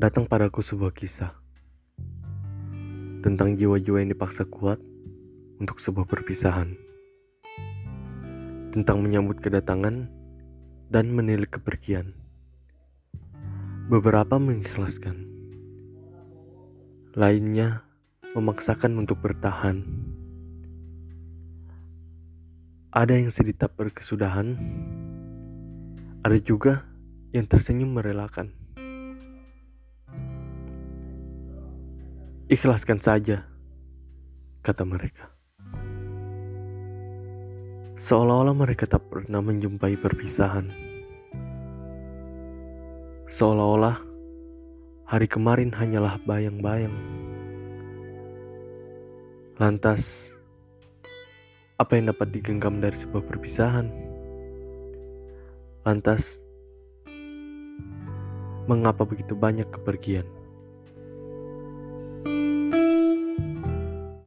Datang padaku sebuah kisah tentang jiwa-jiwa yang dipaksa kuat untuk sebuah perpisahan, tentang menyambut kedatangan dan menilik kepergian. Beberapa mengikhlaskan, lainnya memaksakan untuk bertahan. Ada yang sedih tak berkesudahan, ada juga yang tersenyum merelakan. Ikhlaskan saja, kata mereka. Seolah-olah mereka tak pernah menjumpai perpisahan. Seolah-olah hari kemarin hanyalah bayang-bayang. Lantas, apa yang dapat digenggam dari sebuah perpisahan? Lantas, mengapa begitu banyak kepergian?